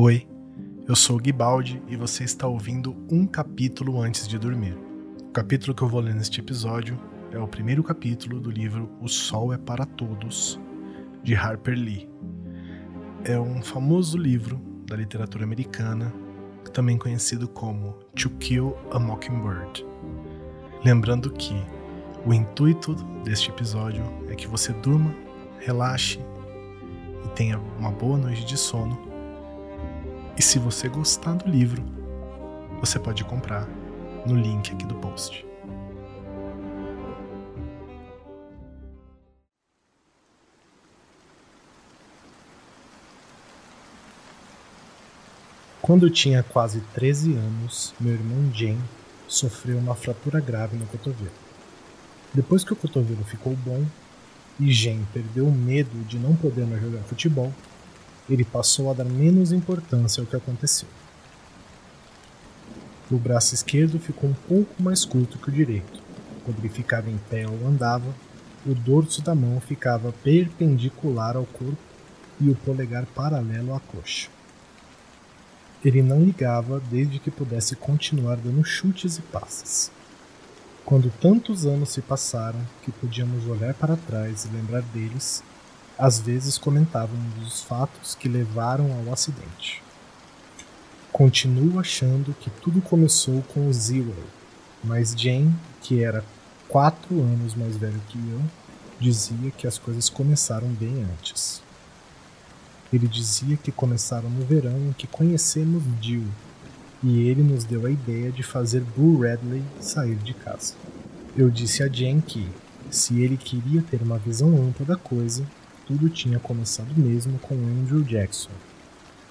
Oi, eu sou Guibaldi e você está ouvindo um capítulo antes de dormir. O capítulo que eu vou ler neste episódio é o primeiro capítulo do livro O Sol é para Todos, de Harper Lee. É um famoso livro da literatura americana, também conhecido como To Kill a Mockingbird. Lembrando que o intuito deste episódio é que você durma, relaxe e tenha uma boa noite de sono e se você gostar do livro, você pode comprar no link aqui do post. Quando eu tinha quase 13 anos, meu irmão Jane sofreu uma fratura grave no cotovelo. Depois que o cotovelo ficou bom e Jane perdeu o medo de não poder mais jogar futebol, ele passou a dar menos importância ao que aconteceu. O braço esquerdo ficou um pouco mais curto que o direito. Quando ele ficava em pé ou andava, o dorso da mão ficava perpendicular ao corpo e o polegar paralelo à coxa. Ele não ligava desde que pudesse continuar dando chutes e passes. Quando tantos anos se passaram que podíamos olhar para trás e lembrar deles, às vezes comentávamos os fatos que levaram ao acidente. Continuo achando que tudo começou com o Zero, mas Jane, que era quatro anos mais velho que eu, dizia que as coisas começaram bem antes. Ele dizia que começaram no verão em que conhecemos Jill, e ele nos deu a ideia de fazer Boo Radley sair de casa. Eu disse a Jane que, se ele queria ter uma visão ampla da coisa, tudo tinha começado mesmo com Andrew Jackson.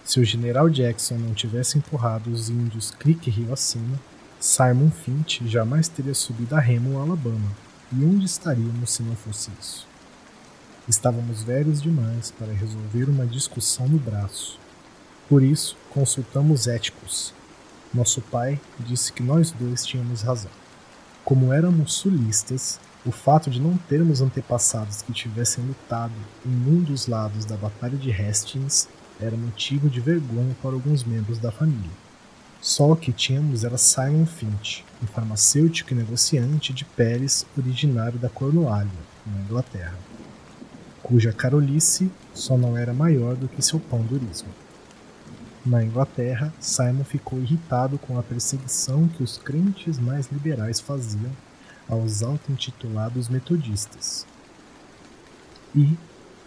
Se o general Jackson não tivesse empurrado os índios Creek Rio acima, Simon Finch jamais teria subido a remo Alabama. E onde estaríamos se não fosse isso? Estávamos velhos demais para resolver uma discussão no braço. Por isso, consultamos éticos. Nosso pai disse que nós dois tínhamos razão. Como éramos sulistas, o fato de não termos antepassados que tivessem lutado em um dos lados da Batalha de Hastings era motivo de vergonha para alguns membros da família. Só o que tínhamos era Simon Finch, um farmacêutico e negociante de peles originário da Cornualha, na Inglaterra, cuja carolice só não era maior do que seu pão durismo. Na Inglaterra, Simon ficou irritado com a perseguição que os crentes mais liberais faziam aos auto-intitulados metodistas. E,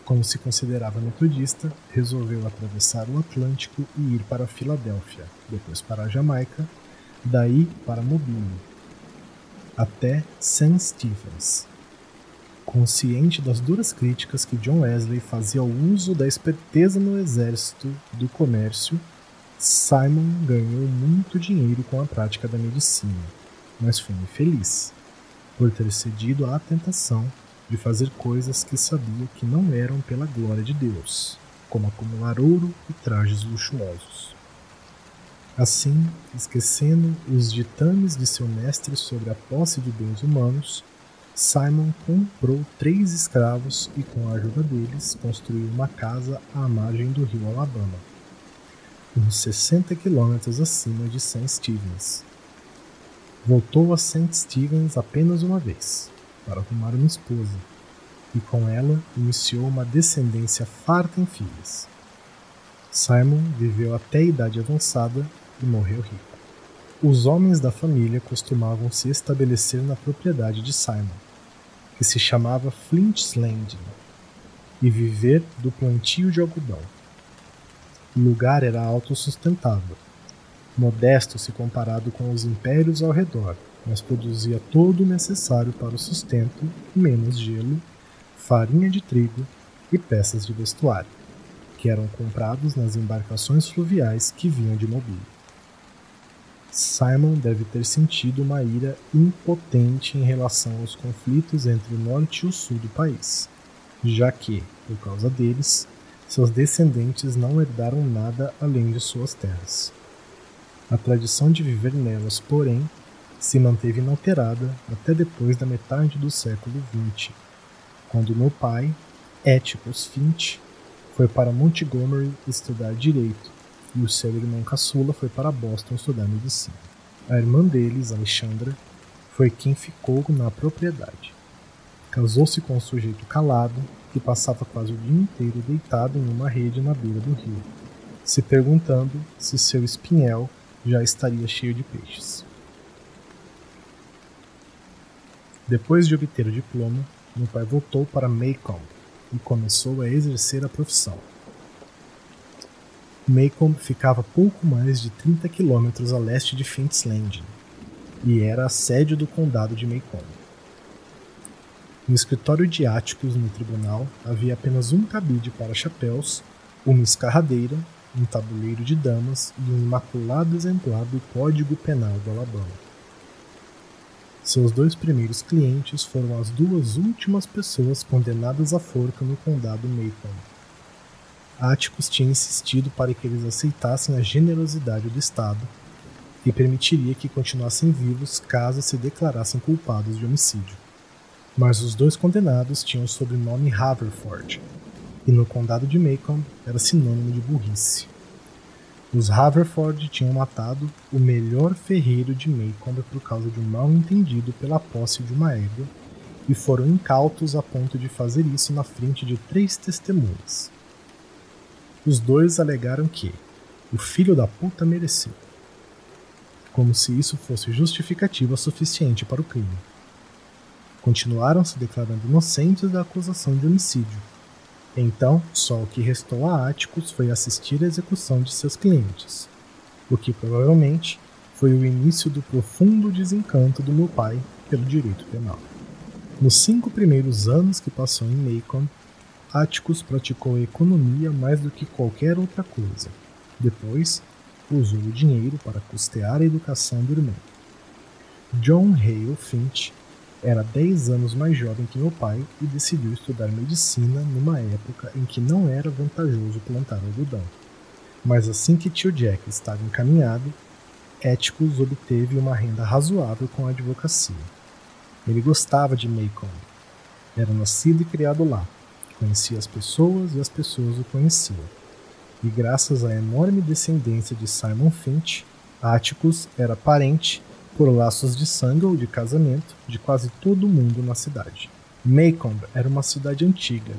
como se considerava metodista, resolveu atravessar o Atlântico e ir para Filadélfia, depois para a Jamaica, daí para Mobile, até St. Stephens. Consciente das duras críticas que John Wesley fazia ao uso da esperteza no exército do comércio, Simon ganhou muito dinheiro com a prática da medicina, mas foi infeliz por ter cedido à tentação de fazer coisas que sabia que não eram pela glória de Deus, como acumular ouro e trajes luxuosos. Assim, esquecendo os ditames de seu mestre sobre a posse de bens humanos, Simon comprou três escravos e, com a ajuda deles, construiu uma casa à margem do rio Alabama, uns 60 quilômetros acima de St. Stevens, Voltou a St. Stevens apenas uma vez, para arrumar uma esposa, e com ela iniciou uma descendência farta em filhas. Simon viveu até a idade avançada e morreu rico. Os homens da família costumavam se estabelecer na propriedade de Simon, que se chamava Flint's Landing, e viver do plantio de algodão. O lugar era autossustentável, modesto se comparado com os impérios ao redor, mas produzia todo o necessário para o sustento, menos gelo, farinha de trigo e peças de vestuário, que eram comprados nas embarcações fluviais que vinham de Mobile. Simon deve ter sentido uma ira impotente em relação aos conflitos entre o norte e o sul do país, já que, por causa deles, seus descendentes não herdaram nada além de suas terras. A tradição de viver nelas, porém, se manteve inalterada até depois da metade do século XX, quando meu pai, Éticos Finch, foi para Montgomery estudar direito e o seu irmão caçula foi para Boston estudar medicina. A irmã deles, Alexandra, foi quem ficou na propriedade. Casou-se com um sujeito calado que passava quase o dia inteiro deitado em uma rede na beira do rio, se perguntando se seu espinhel já estaria cheio de peixes. Depois de obter o diploma, meu pai voltou para Macomb e começou a exercer a profissão. Macomb ficava pouco mais de 30 quilômetros a leste de Fint's Landing e era a sede do condado de Macomb. No escritório de áticos no tribunal havia apenas um cabide para chapéus, uma escarradeira, um tabuleiro de damas e um imaculado exemplar do Código Penal do Alabama. Seus dois primeiros clientes foram as duas últimas pessoas condenadas à forca no condado Macon. Atticus tinha insistido para que eles aceitassem a generosidade do Estado, que permitiria que continuassem vivos caso se declarassem culpados de homicídio. Mas os dois condenados tinham o sobrenome Haverford, e no condado de Macon era sinônimo de burrice. Os Haverford tinham matado o melhor ferreiro de Maycomb por causa de um mal-entendido pela posse de uma égua e foram incautos a ponto de fazer isso na frente de três testemunhas. Os dois alegaram que o filho da puta mereceu, como se isso fosse justificativa suficiente para o crime. Continuaram se declarando inocentes da acusação de homicídio, então, só o que restou a Áticos foi assistir à execução de seus clientes, o que provavelmente foi o início do profundo desencanto do meu pai pelo direito penal. Nos cinco primeiros anos que passou em Macon, Atticus praticou a economia mais do que qualquer outra coisa. Depois, usou o dinheiro para custear a educação do irmão. John Hale Finch era 10 anos mais jovem que meu pai e decidiu estudar medicina numa época em que não era vantajoso plantar algodão. Mas assim que tio Jack estava encaminhado, Éticos obteve uma renda razoável com a advocacia. Ele gostava de Macon. Era nascido e criado lá. Conhecia as pessoas e as pessoas o conheciam. E graças à enorme descendência de Simon Finch, Atticus era parente por laços de sangue ou de casamento de quase todo mundo na cidade. Maycomb era uma cidade antiga,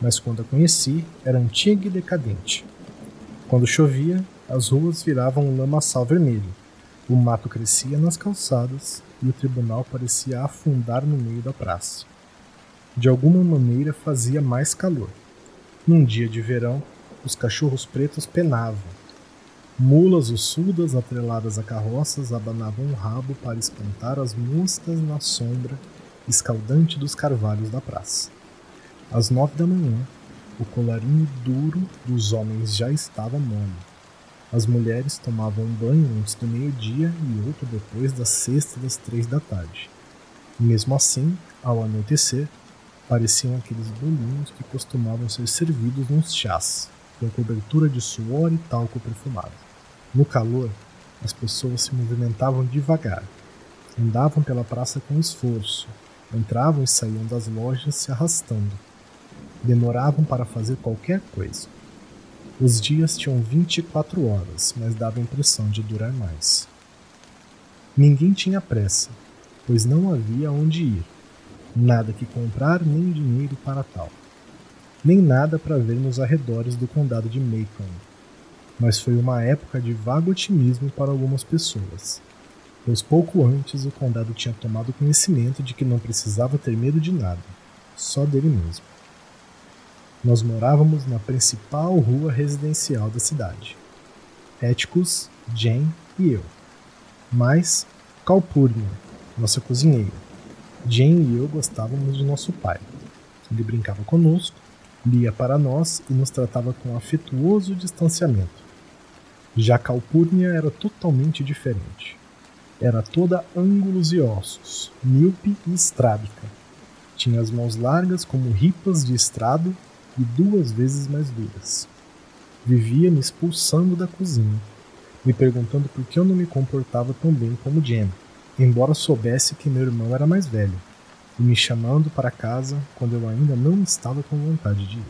mas quando a conheci era antiga e decadente. Quando chovia, as ruas viravam um lamaçal vermelho, o mato crescia nas calçadas e o tribunal parecia afundar no meio da praça. De alguma maneira fazia mais calor. Num dia de verão, os cachorros pretos penavam, Mulas ossudas atreladas a carroças abanavam o rabo para espantar as moscas na sombra escaldante dos carvalhos da praça. Às nove da manhã, o colarinho duro dos homens já estava mole. As mulheres tomavam um banho antes do meio-dia e outro depois das sexta das três da tarde. mesmo assim, ao anoitecer, pareciam aqueles bolinhos que costumavam ser servidos nos chás, com cobertura de suor e talco perfumado. No calor, as pessoas se movimentavam devagar, andavam pela praça com esforço, entravam e saíam das lojas se arrastando. Demoravam para fazer qualquer coisa. Os dias tinham 24 horas, mas dava a impressão de durar mais. Ninguém tinha pressa, pois não havia onde ir, nada que comprar nem dinheiro para tal, nem nada para ver nos arredores do condado de Macon mas foi uma época de vago otimismo para algumas pessoas, pois pouco antes o condado tinha tomado conhecimento de que não precisava ter medo de nada, só dele mesmo. Nós morávamos na principal rua residencial da cidade. Éticos, Jane e eu. Mas Calpurnia, nossa cozinheira. Jane e eu gostávamos de nosso pai. Ele brincava conosco, lia para nós e nos tratava com afetuoso distanciamento. Já Calpurnia era totalmente diferente. Era toda ângulos e ossos, míope e estrábica. Tinha as mãos largas como ripas de estrado e duas vezes mais duras. Vivia me expulsando da cozinha, me perguntando por que eu não me comportava tão bem como Jen, embora soubesse que meu irmão era mais velho, e me chamando para casa quando eu ainda não estava com vontade de ir.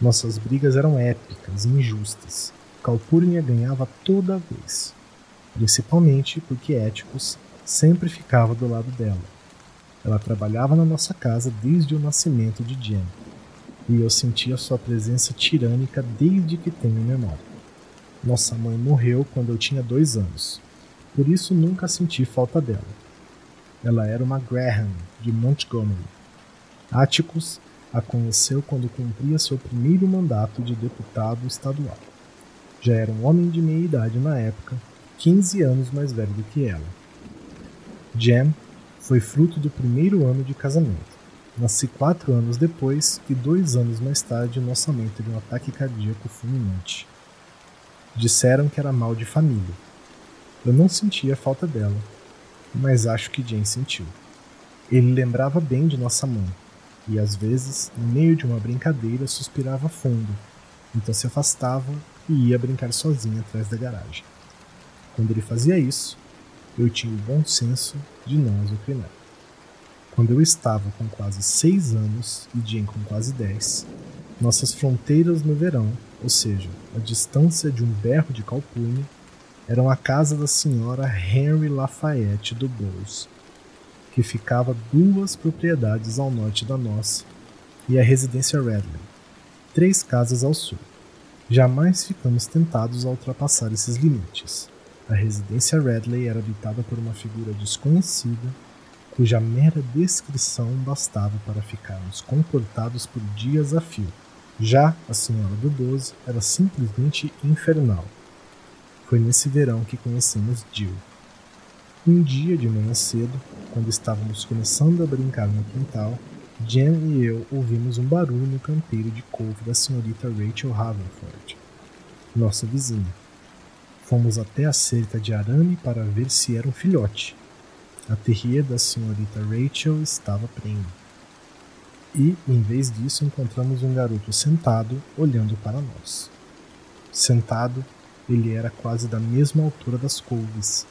Nossas brigas eram épicas e injustas Calpurnia ganhava toda vez, principalmente porque Éticos sempre ficava do lado dela. Ela trabalhava na nossa casa desde o nascimento de Jen, e eu sentia sua presença tirânica desde que tenho memória. Nossa mãe morreu quando eu tinha dois anos, por isso nunca senti falta dela. Ela era uma Graham, de Montgomery. Atticus a conheceu quando cumpria seu primeiro mandato de deputado estadual. Já era um homem de meia idade na época, 15 anos mais velho do que ela. Jem foi fruto do primeiro ano de casamento. Nasci quatro anos depois e dois anos mais tarde nossa mãe teve um ataque cardíaco fulminante. Disseram que era mal de família. Eu não sentia falta dela, mas acho que Jen sentiu. Ele lembrava bem de nossa mãe, e às vezes, no meio de uma brincadeira, suspirava fundo, então se afastava e ia brincar sozinho atrás da garagem. Quando ele fazia isso, eu tinha o bom senso de não azucrinar. Quando eu estava com quase seis anos e Jim com quase dez, nossas fronteiras no verão, ou seja, a distância de um berro de calpurnia, eram a casa da senhora Henry Lafayette do Bowles, que ficava duas propriedades ao norte da nossa, e a residência Redley, três casas ao sul. Jamais ficamos tentados a ultrapassar esses limites. A residência Redley era habitada por uma figura desconhecida, cuja mera descrição bastava para ficarmos comportados por dias a fio. Já a senhora do Doze era simplesmente infernal. Foi nesse verão que conhecemos Jill. Um dia de manhã cedo, quando estávamos começando a brincar no quintal, Jen e eu ouvimos um barulho no canteiro de couve da senhorita Rachel Haverford, nossa vizinha. Fomos até a cerca de arame para ver se era um filhote. A terrier da senhorita Rachel estava prenha. E, em vez disso, encontramos um garoto sentado, olhando para nós. Sentado, ele era quase da mesma altura das couves.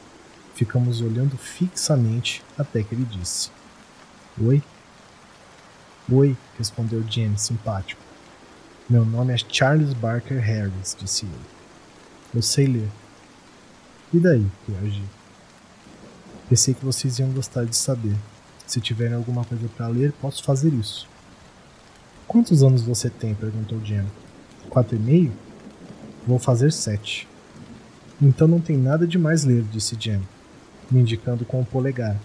Ficamos olhando fixamente até que ele disse: Oi? Oi, respondeu James, simpático. Meu nome é Charles Barker Harris, disse ele. Eu sei ler. E daí? reagi. Pensei que vocês iam gostar de saber. Se tiverem alguma coisa para ler, posso fazer isso. Quantos anos você tem? perguntou Jen. Quatro e meio? Vou fazer sete. Então não tem nada de mais ler, disse Jen, me indicando com o polegar.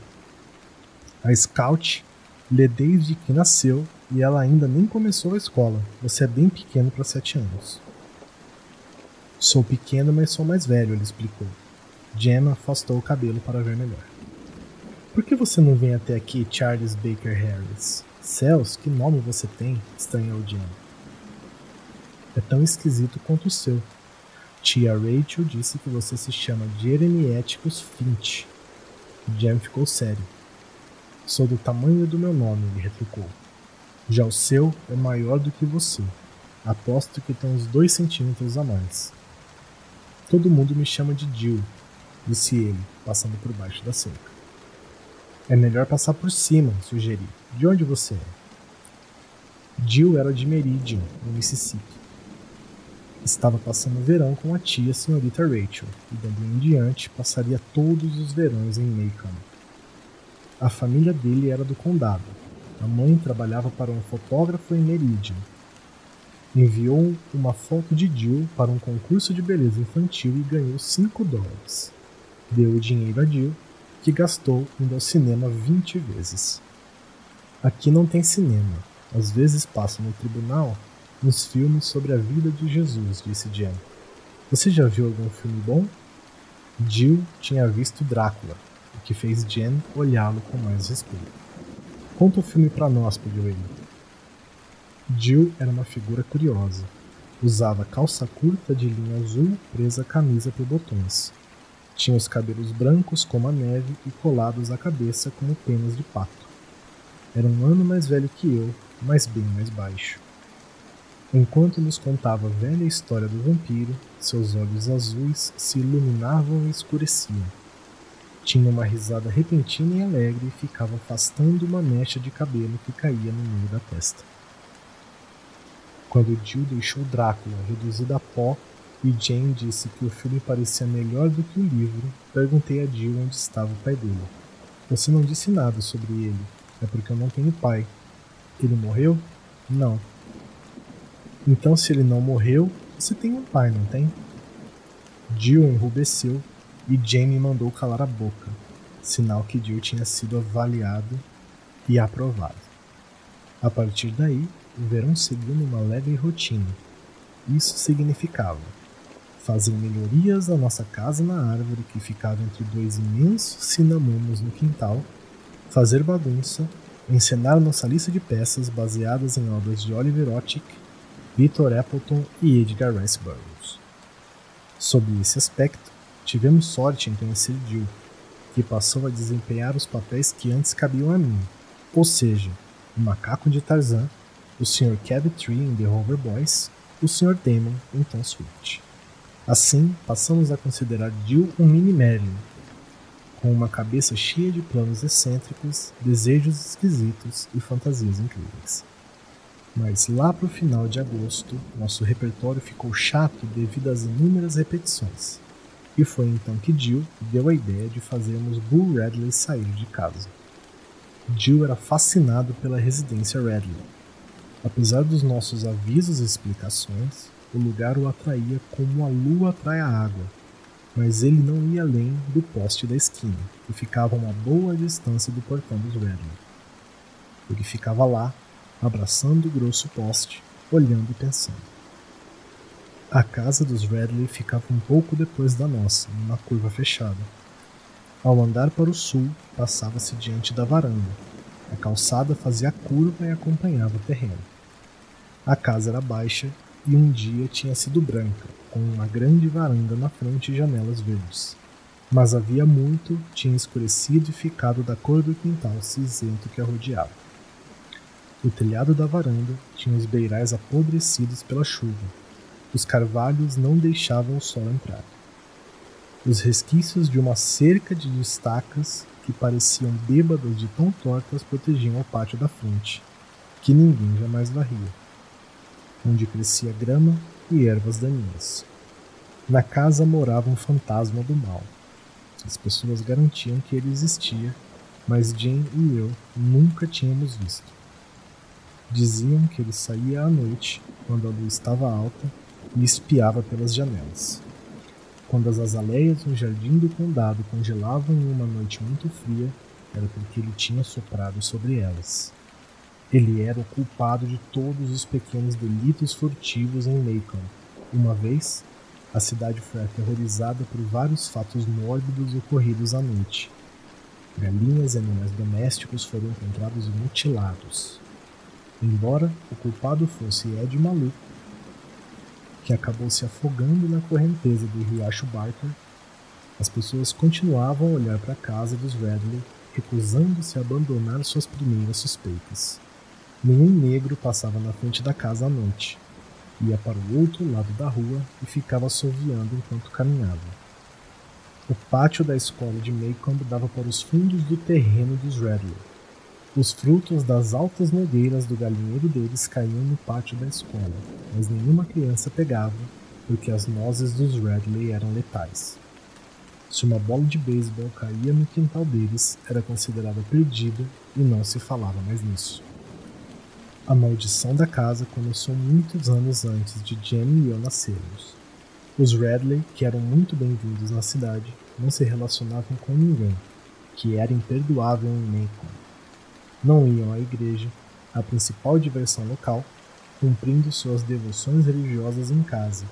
A Scout lê desde que nasceu e ela ainda nem começou a escola. Você é bem pequeno para sete anos. Sou pequeno, mas sou mais velho, ele explicou. Gemma afastou o cabelo para ver melhor. Por que você não vem até aqui, Charles Baker Harris? Céus, que nome você tem? estranhou Gemma. É tão esquisito quanto o seu. Tia Rachel disse que você se chama Jeremy Eticus Finch. Jem ficou sério. Sou do tamanho do meu nome, ele retrucou. Já o seu é maior do que você. Aposto que tem uns dois centímetros a mais. Todo mundo me chama de Jill, disse ele, passando por baixo da cerca. É melhor passar por cima, sugeri. De onde você é? Jill era de Meridian, no Mississippi. Estava passando o verão com a tia senhorita Rachel, e dali em diante passaria todos os verões em Macon. A família dele era do condado. A mãe trabalhava para um fotógrafo em Meridian. Enviou uma foto de Jill para um concurso de beleza infantil e ganhou 5 dólares. Deu o dinheiro a Jill, que gastou indo ao cinema 20 vezes. Aqui não tem cinema. Às vezes passo no tribunal uns filmes sobre a vida de Jesus, disse Jen. Você já viu algum filme bom? Jill tinha visto Drácula, o que fez Jen olhá-lo com mais respeito. Conta o filme para nós, pediu ele. Jill era uma figura curiosa. Usava calça curta de linha azul presa à camisa por botões. Tinha os cabelos brancos como a neve e colados à cabeça como penas de pato. Era um ano mais velho que eu, mas bem mais baixo. Enquanto nos contava a velha história do vampiro, seus olhos azuis se iluminavam e escureciam. Tinha uma risada repentina e alegre e ficava afastando uma mecha de cabelo que caía no meio da testa. Quando Jill deixou Drácula reduzido a pó e Jane disse que o filme parecia melhor do que o livro, perguntei a Jill onde estava o pai dele. Você não disse nada sobre ele. É porque eu não tenho pai. Ele morreu? Não. Então, se ele não morreu, você tem um pai, não tem? Jill enrubesceu e Jane mandou calar a boca, sinal que Jill tinha sido avaliado e aprovado. A partir daí, o verão seguiu numa leve rotina. Isso significava fazer melhorias à nossa casa na árvore que ficava entre dois imensos cinamomos no quintal, fazer bagunça, encenar nossa lista de peças baseadas em obras de Oliver Otic, Victor Appleton e Edgar Rice Burroughs. Sob esse aspecto, tivemos sorte em conhecer Jill, que passou a desempenhar os papéis que antes cabiam a mim, ou seja, o macaco de Tarzan, o Sr. Tree em The Hover Boys, o Sr. Damon em Tom Swift. Assim, passamos a considerar Jill um mini Merlin, com uma cabeça cheia de planos excêntricos, desejos esquisitos e fantasias incríveis. Mas lá para o final de agosto, nosso repertório ficou chato devido às inúmeras repetições. E foi então que Jill deu a ideia de fazermos Bull Radley sair de casa. Jill era fascinado pela residência Radley. Apesar dos nossos avisos e explicações, o lugar o atraía como a lua atrai a água, mas ele não ia além do poste da esquina, e ficava a uma boa distância do portão dos Redley. Ele ficava lá, abraçando o grosso poste, olhando e pensando. A casa dos Redley ficava um pouco depois da nossa, numa curva fechada. Ao andar para o sul, passava-se diante da varanda. A calçada fazia curva e acompanhava o terreno. A casa era baixa e um dia tinha sido branca, com uma grande varanda na frente e janelas verdes. Mas havia muito tinha escurecido e ficado da cor do quintal cinzento que a rodeava. O telhado da varanda tinha os beirais apodrecidos pela chuva. Os carvalhos não deixavam o sol entrar. Os resquícios de uma cerca de estacas que pareciam bêbadas de tão tortas protegiam o pátio da frente, que ninguém jamais varria onde crescia grama e ervas daninhas. Na casa morava um fantasma do mal. As pessoas garantiam que ele existia, mas Jane e eu nunca tínhamos visto. Diziam que ele saía à noite, quando a luz estava alta, e espiava pelas janelas. Quando as azaleias no jardim do condado congelavam em uma noite muito fria, era porque ele tinha soprado sobre elas. Ele era o culpado de todos os pequenos delitos furtivos em Macon. Uma vez, a cidade foi aterrorizada por vários fatos mórbidos ocorridos à noite. Galinhas e animais domésticos foram encontrados mutilados. Embora o culpado fosse Ed Maluco, que acabou se afogando na correnteza do riacho Barker, as pessoas continuavam a olhar para a casa dos Redley, recusando-se a abandonar suas primeiras suspeitas. Nenhum negro passava na frente da casa à noite. Ia para o outro lado da rua e ficava assoviando enquanto caminhava. O pátio da escola de Maycomb dava para os fundos do terreno dos Redley. Os frutos das altas nogueiras do galinheiro deles caíam no pátio da escola, mas nenhuma criança pegava, porque as nozes dos Redley eram letais. Se uma bola de beisebol caía no quintal deles, era considerada perdida e não se falava mais nisso. A maldição da casa começou muitos anos antes de Jenny e eu nascermos. Os Radley, que eram muito bem-vindos na cidade, não se relacionavam com ninguém, que era imperdoável em Macon. Não iam à igreja, a principal diversão local, cumprindo suas devoções religiosas em casa.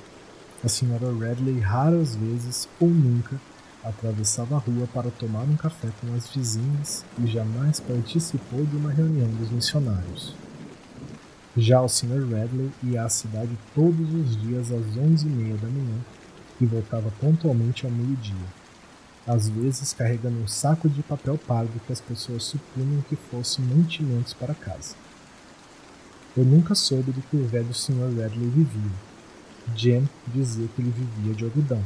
A senhora Radley raras vezes ou nunca atravessava a rua para tomar um café com as vizinhas e jamais participou de uma reunião dos missionários. Já o Sr. Radley ia à cidade todos os dias às onze e meia da manhã e voltava pontualmente ao meio-dia, às vezes carregando um saco de papel pardo que as pessoas supunham que fosse mantimentos para casa. Eu nunca soube do que o velho Sr. Radley vivia. Jen dizia que ele vivia de algodão,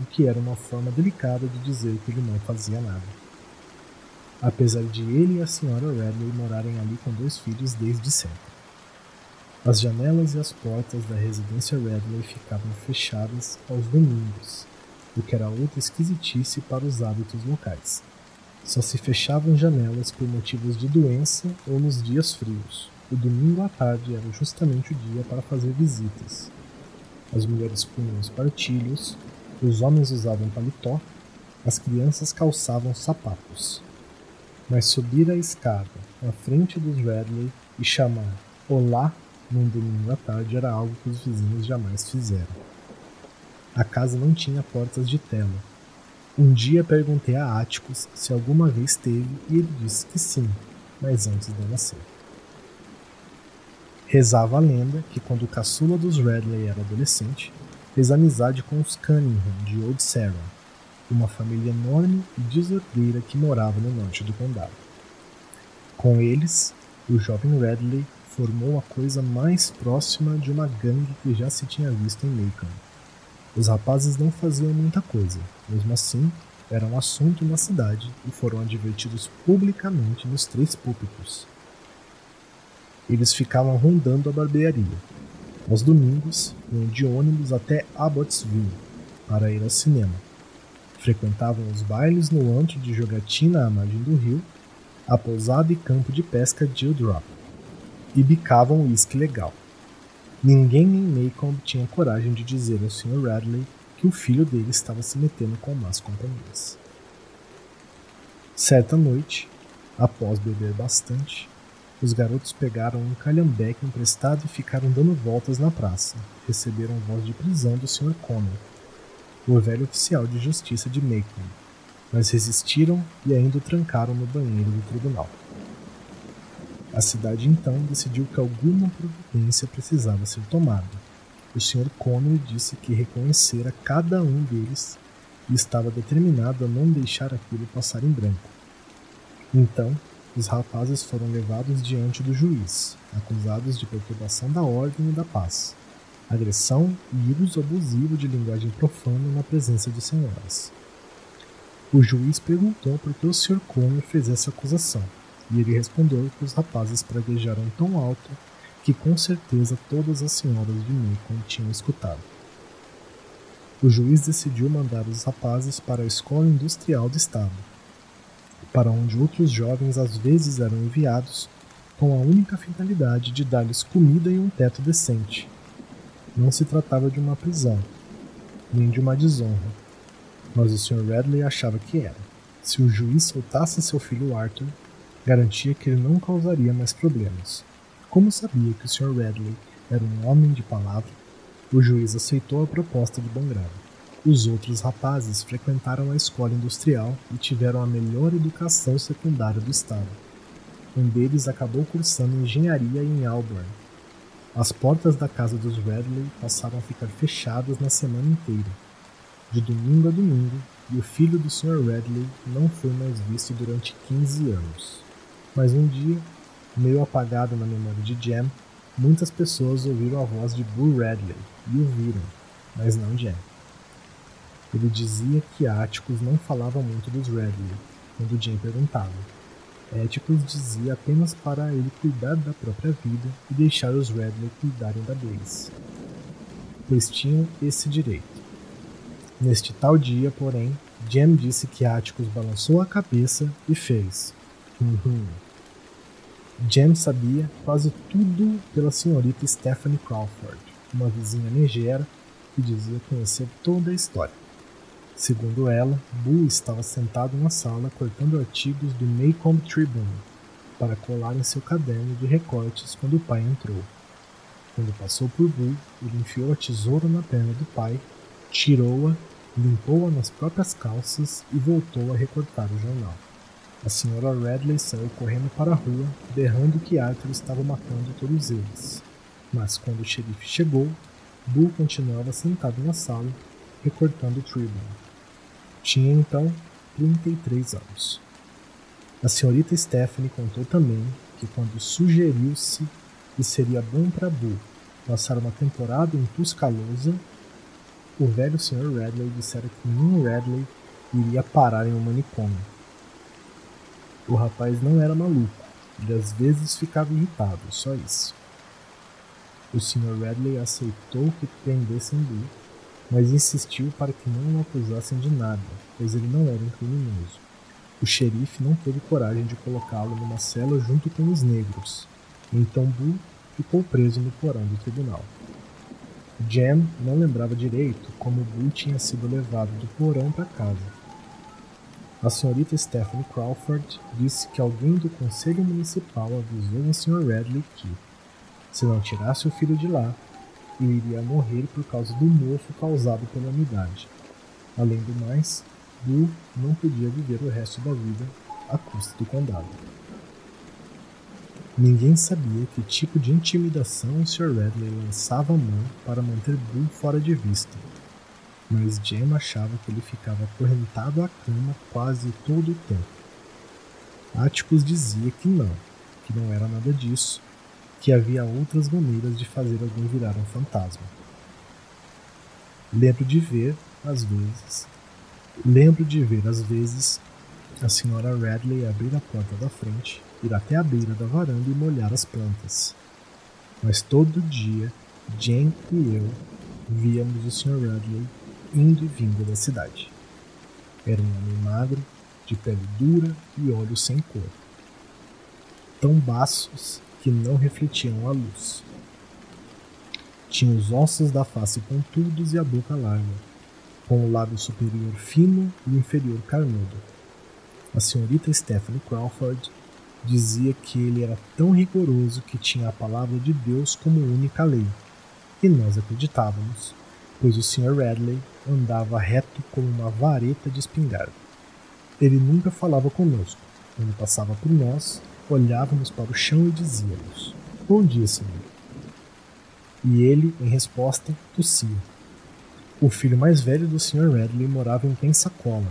o que era uma forma delicada de dizer que ele não fazia nada. Apesar de ele e a Sra. Radley morarem ali com dois filhos desde sempre. As janelas e as portas da residência Redley ficavam fechadas aos domingos, o que era outra esquisitice para os hábitos locais. Só se fechavam janelas por motivos de doença ou nos dias frios. O domingo à tarde era justamente o dia para fazer visitas. As mulheres punham espartilhos, os homens usavam paletó, as crianças calçavam sapatos. Mas subir a escada à frente dos Redley e chamar Olá num domingo à tarde era algo que os vizinhos jamais fizeram. A casa não tinha portas de tela. Um dia perguntei a Áticos se alguma vez teve e ele disse que sim, mas antes de nascer. Rezava a lenda que quando o caçula dos Redley era adolescente, fez amizade com os Cunningham de Old Sarah, uma família enorme e desordeira que morava no norte do condado. Com eles, o jovem Redley formou a coisa mais próxima de uma gangue que já se tinha visto em Macon. Os rapazes não faziam muita coisa, mesmo assim, eram um assunto na cidade e foram advertidos publicamente nos três púlpitos. Eles ficavam rondando a barbearia. Aos domingos, iam de ônibus até Abbotsville para ir ao cinema. Frequentavam os bailes no antro de jogatina à margem do rio, a pousada e campo de pesca Dewdrop e bicavam uísque legal. Ninguém em Maycomb tinha coragem de dizer ao Sr. Radley que o filho dele estava se metendo com más companhias. Certa noite, após beber bastante, os garotos pegaram um calhambeque emprestado e ficaram dando voltas na praça. Receberam voz de prisão do Sr. Connor, o velho oficial de justiça de Maycomb, mas resistiram e ainda o trancaram no banheiro do tribunal. A cidade então decidiu que alguma providência precisava ser tomada. O Sr. Connor disse que reconhecera cada um deles e estava determinado a não deixar aquilo passar em branco. Então, os rapazes foram levados diante do juiz, acusados de perturbação da ordem e da paz, agressão e uso abusivo de linguagem profana na presença de senhoras. O juiz perguntou por que o Sr. Connor fez essa acusação e ele respondeu que os rapazes praguejaram tão alto que com certeza todas as senhoras de Macon tinham escutado. O juiz decidiu mandar os rapazes para a escola industrial do estado, para onde outros jovens às vezes eram enviados com a única finalidade de dar-lhes comida e um teto decente. Não se tratava de uma prisão, nem de uma desonra, mas o Sr. Radley achava que era. Se o juiz soltasse seu filho Arthur, garantia que ele não causaria mais problemas. Como sabia que o Sr. Radley era um homem de palavra, o juiz aceitou a proposta de bom grado. Os outros rapazes frequentaram a escola industrial e tiveram a melhor educação secundária do estado. Um deles acabou cursando engenharia em Auburn. As portas da casa dos Radley passaram a ficar fechadas na semana inteira, de domingo a domingo, e o filho do Sr. Radley não foi mais visto durante 15 anos. Mas um dia, meio apagado na memória de Jam, muitas pessoas ouviram a voz de Boo Radley e o viram, mas não Jam. Ele dizia que Áticos não falava muito dos Radley quando Jam perguntava. Éticos dizia apenas para ele cuidar da própria vida e deixar os Radley cuidarem da deles, pois tinham esse direito. Neste tal dia, porém, Jam disse que Áticos balançou a cabeça e fez. Uhum. Jem sabia quase tudo pela senhorita Stephanie Crawford, uma vizinha megera que dizia conhecer toda a história. Segundo ela, Boo estava sentado na sala cortando artigos do Maycomb Tribune para colar em seu caderno de recortes quando o pai entrou. Quando passou por Boo, ele enfiou a tesoura na perna do pai, tirou-a, limpou-a nas próprias calças e voltou a recortar o jornal. A senhora Radley saiu correndo para a rua, berrando que Arthur estava matando todos eles. Mas quando o xerife chegou, Bull continuava sentado na sala, recortando o Tribune. Tinha então 33 anos. A senhorita Stephanie contou também que quando sugeriu-se que seria bom para Bull passar uma temporada em Tuscaloosa, o velho Sr. Radley dissera que nenhum Radley iria parar em um manicômio o rapaz não era maluco, ele às vezes ficava irritado, só isso. O Sr. Radley aceitou que prendessem Bill, mas insistiu para que não o acusassem de nada, pois ele não era um criminoso. O xerife não teve coragem de colocá-lo numa cela junto com os negros, então Bull ficou preso no porão do tribunal. Jen não lembrava direito como Bull tinha sido levado do porão para casa. A senhorita Stephanie Crawford disse que alguém do conselho municipal avisou o Sr. Radley que, se não tirasse o filho de lá, ele iria morrer por causa do mofo causado pela umidade. Além do mais, Bull não podia viver o resto da vida à custa do condado. Ninguém sabia que tipo de intimidação o Sr. Radley lançava a mão para manter Bull fora de vista mas Jem achava que ele ficava acorrentado à cama quase todo o tempo. Atticus dizia que não, que não era nada disso, que havia outras maneiras de fazer alguém virar um fantasma. Lembro de ver, às vezes, lembro de ver às vezes a senhora Radley abrir a porta da frente, ir até a beira da varanda e molhar as plantas. Mas todo dia, Jen e eu víamos o Sr. Radley indo e vindo da cidade. Era um homem magro, de pele dura e olhos sem cor, tão baços que não refletiam a luz. Tinha os ossos da face pontudos e a boca larga, com o lábio superior fino e o inferior carnudo. A senhorita Stephanie Crawford dizia que ele era tão rigoroso que tinha a palavra de Deus como única lei, e nós acreditávamos pois o Sr. Radley andava reto como uma vareta de espingarda. Ele nunca falava conosco. Quando passava por nós, olhávamos para o chão e dizíamos: Bom dia, senhor. E ele, em resposta, tossia. O filho mais velho do Sr. Radley morava em Pensacola.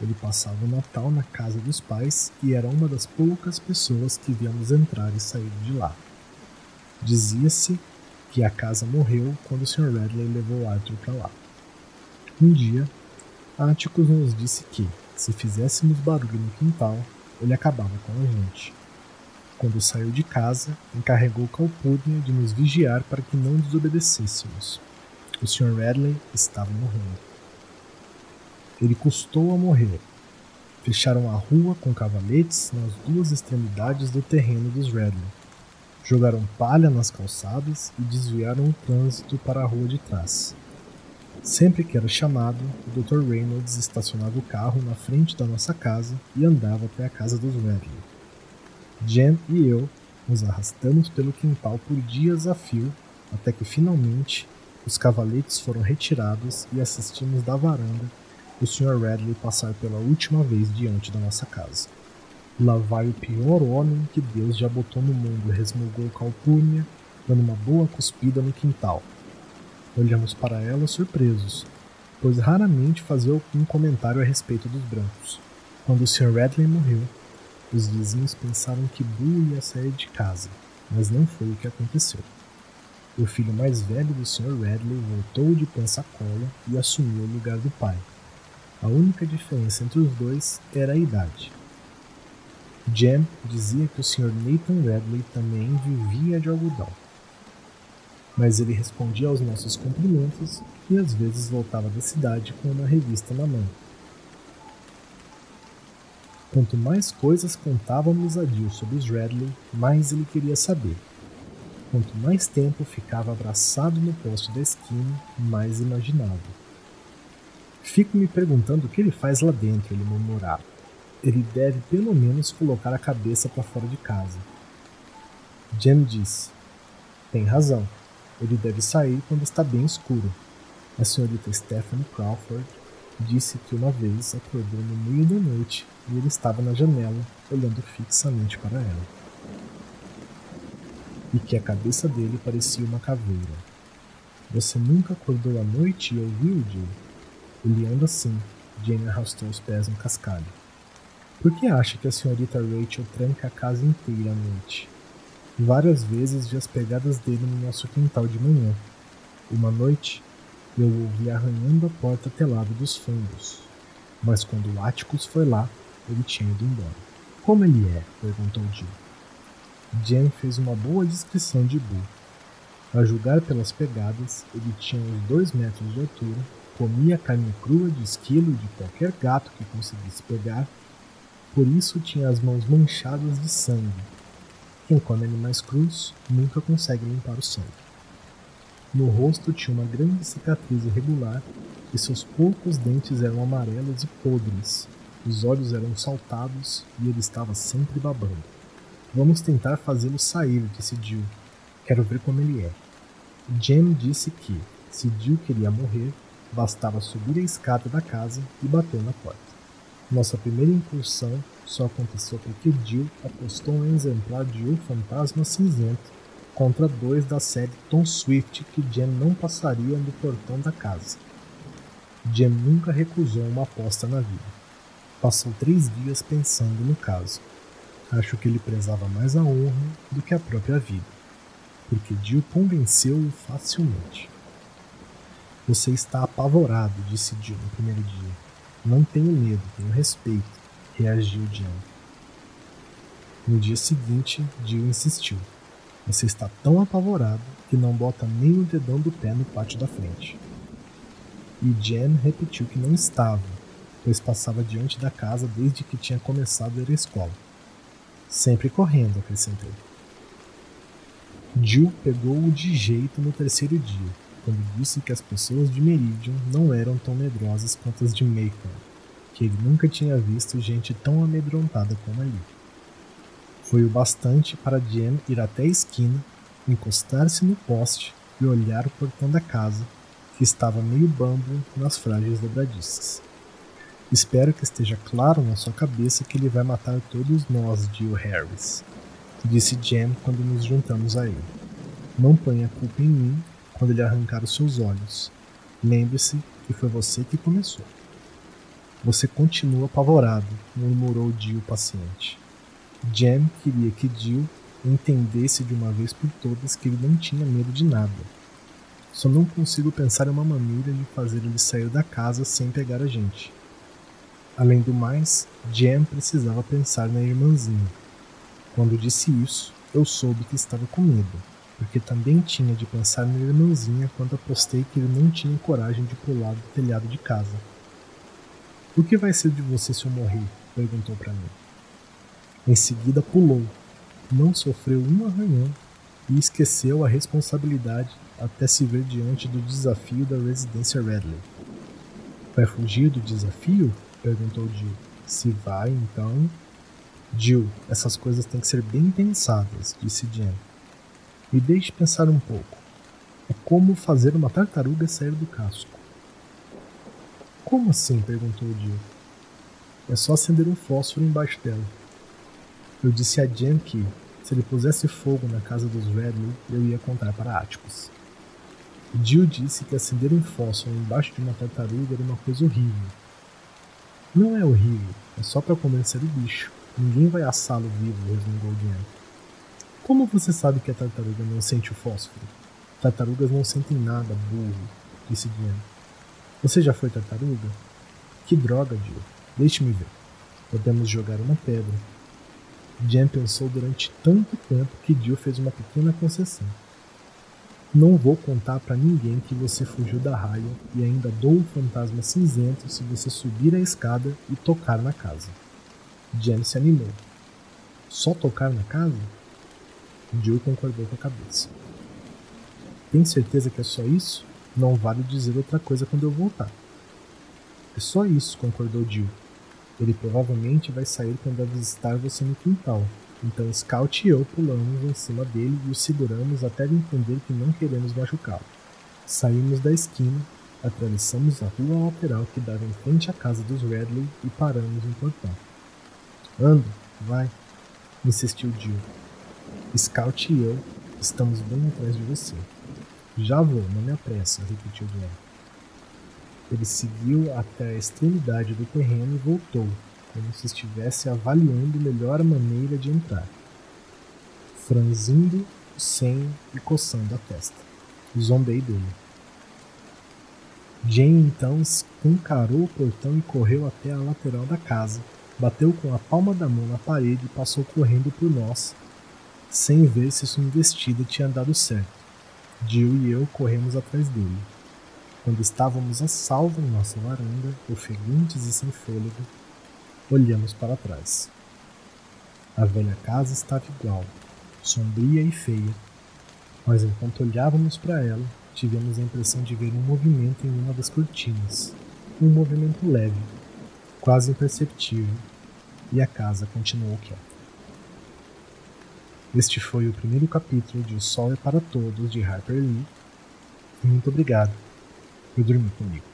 Ele passava o Natal na casa dos pais e era uma das poucas pessoas que víamos entrar e sair de lá. Dizia-se que a casa morreu quando o Sr. Radley levou Arthur para lá. Um dia, Atticus nos disse que, se fizéssemos barulho no quintal, ele acabava com a gente. Quando saiu de casa, encarregou Calpurnia de nos vigiar para que não desobedecêssemos. O Sr. Radley estava morrendo. Ele custou a morrer. Fecharam a rua com cavaletes nas duas extremidades do terreno dos Radley Jogaram palha nas calçadas e desviaram o trânsito para a rua de trás. Sempre que era chamado, o Dr. Reynolds estacionava o carro na frente da nossa casa e andava até a casa dos Radley. Jen e eu nos arrastamos pelo quintal por dias a fio até que finalmente os cavaletes foram retirados e assistimos da varanda o Sr. Radley passar pela última vez diante da nossa casa. Lá vai o pior homem que Deus já botou no mundo, resmungou Calpurnia, dando uma boa cuspida no quintal. Olhamos para ela surpresos, pois raramente fazia algum comentário a respeito dos brancos. Quando o Sr. Radley morreu, os vizinhos pensaram que Boo ia sair de casa, mas não foi o que aconteceu. O filho mais velho do Sr. Radley voltou de Pensacola e assumiu o lugar do pai. A única diferença entre os dois era a idade. Jem dizia que o Sr. Nathan Radley também vivia de algodão. Mas ele respondia aos nossos cumprimentos e às vezes voltava da cidade com uma revista na mão. Quanto mais coisas contávamos a Jill sobre os Radley, mais ele queria saber. Quanto mais tempo ficava abraçado no poste da esquina, mais imaginava. Fico me perguntando o que ele faz lá dentro, ele murmurava. Ele deve pelo menos colocar a cabeça para fora de casa. Jem disse: Tem razão. Ele deve sair quando está bem escuro. A senhorita Stephanie Crawford disse que uma vez acordou no meio da noite e ele estava na janela, olhando fixamente para ela. E que a cabeça dele parecia uma caveira. Você nunca acordou à noite e ouviu, Jill? Ele anda assim. Jane arrastou os pés no cascalho. Por que acha que a senhorita Rachel tranca a casa inteira à noite? Várias vezes vi as pegadas dele no nosso quintal de manhã. Uma noite, eu ouvi arranhando a porta telada dos fundos. Mas quando o Atticus foi lá, ele tinha ido embora. Como ele é? perguntou Jill. Jen fez uma boa descrição de Boo. A julgar pelas pegadas, ele tinha uns dois metros de altura, comia carne crua de esquilo de qualquer gato que conseguisse pegar, por isso tinha as mãos manchadas de sangue. Quem come animais crus nunca consegue limpar o sangue. No rosto tinha uma grande cicatriz irregular e seus poucos dentes eram amarelos e podres. Os olhos eram saltados e ele estava sempre babando. Vamos tentar fazê-lo sair, disse Jill. Quero ver como ele é. Jem disse que, se Jill queria morrer, bastava subir a escada da casa e bater na porta. Nossa primeira incursão só aconteceu porque Jill apostou um exemplar de O Fantasma Cinzento contra dois da série Tom Swift que Jem não passaria do portão da casa. Jem nunca recusou uma aposta na vida. Passou três dias pensando no caso. Acho que ele prezava mais a honra do que a própria vida, porque Jill convenceu-o facilmente. Você está apavorado, disse Jill no primeiro dia. Não tenho medo, tenho respeito, reagiu Jen. No dia seguinte, Jill insistiu. Você está tão apavorado que não bota nem o dedão do pé no pátio da frente. E Jen repetiu que não estava, pois passava diante da casa desde que tinha começado a ir à escola. Sempre correndo, acrescentei. Jill pegou-o de jeito no terceiro dia, quando disse que as pessoas de Meridian não eram tão medrosas quanto as de Macon, que ele nunca tinha visto gente tão amedrontada como ali. Foi o bastante para Jen ir até a esquina, encostar-se no poste e olhar o portão da casa que estava meio bambo nas frágeis dobradiças. Espero que esteja claro na sua cabeça que ele vai matar todos nós, Jill Harris, disse Jem quando nos juntamos a ele. Não ponha a culpa em mim quando ele arrancar os seus olhos. Lembre-se que foi você que começou. Você continua apavorado, murmurou Jill paciente. Jem queria que Jill entendesse de uma vez por todas que ele não tinha medo de nada só não consigo pensar em uma maneira de fazer ele sair da casa sem pegar a gente. Além do mais, Jem precisava pensar na irmãzinha. Quando disse isso, eu soube que estava com medo, porque também tinha de pensar na irmãzinha quando apostei que ele não tinha coragem de pular do telhado de casa. O que vai ser de você se eu morrer? perguntou para mim. Em seguida pulou. Não sofreu um arranhão e esqueceu a responsabilidade até se ver diante do desafio da residência Redley. Vai fugir do desafio? perguntou Jill. Se vai, então. Jill, essas coisas têm que ser bem pensadas, disse Jen. Me deixe pensar um pouco. É como fazer uma tartaruga sair do casco. Como assim? perguntou Jill. É só acender um fósforo embaixo dela. Eu disse a Jen que, se ele pusesse fogo na casa dos Redley, eu ia contar para Atticus. Jill disse que acender um fósforo embaixo de uma tartaruga era uma coisa horrível. Não é horrível, é só para convencer o bicho. Ninguém vai assá-lo vivo, resmungou Diane. Como você sabe que a tartaruga não sente o fósforo? Tartarugas não sentem nada, burro, disse Diane. Você já foi tartaruga? Que droga, Jill. Deixe-me ver. Podemos jogar uma pedra. Jen pensou durante tanto tempo que Jill fez uma pequena concessão. Não vou contar para ninguém que você fugiu da raia e ainda dou um fantasma cinzento se você subir a escada e tocar na casa. Jen se animou. Só tocar na casa? Jill concordou com a cabeça. Tem certeza que é só isso? Não vale dizer outra coisa quando eu voltar. É só isso, concordou Jill. Ele provavelmente vai sair quando visitar você no quintal. Então Scout e eu pulamos em cima dele e o seguramos até ele entender que não queremos machucá-lo. Saímos da esquina, atravessamos a rua lateral que dava em frente à casa dos Redley e paramos no portão. Anda, vai, insistiu Jill. Scout e eu estamos bem atrás de você. Já vou, não me apressa, repetiu Glenn. Ele seguiu até a extremidade do terreno e voltou, como se estivesse avaliando melhor a maneira de entrar, franzindo o senho e coçando a testa. Zombei dele. Jane então escancarou o portão e correu até a lateral da casa, bateu com a palma da mão na parede e passou correndo por nós, sem ver se sua investida tinha dado certo. Jill e eu corremos atrás dele. Quando estávamos a salvo em nossa varanda, ofegantes e sem fôlego, olhamos para trás. A velha casa estava igual, sombria e feia, mas enquanto olhávamos para ela, tivemos a impressão de ver um movimento em uma das cortinas. Um movimento leve, quase imperceptível, e a casa continuou quieta. Este foi o primeiro capítulo de O Sol é para Todos de Harper Lee. Muito obrigado por dormir comigo.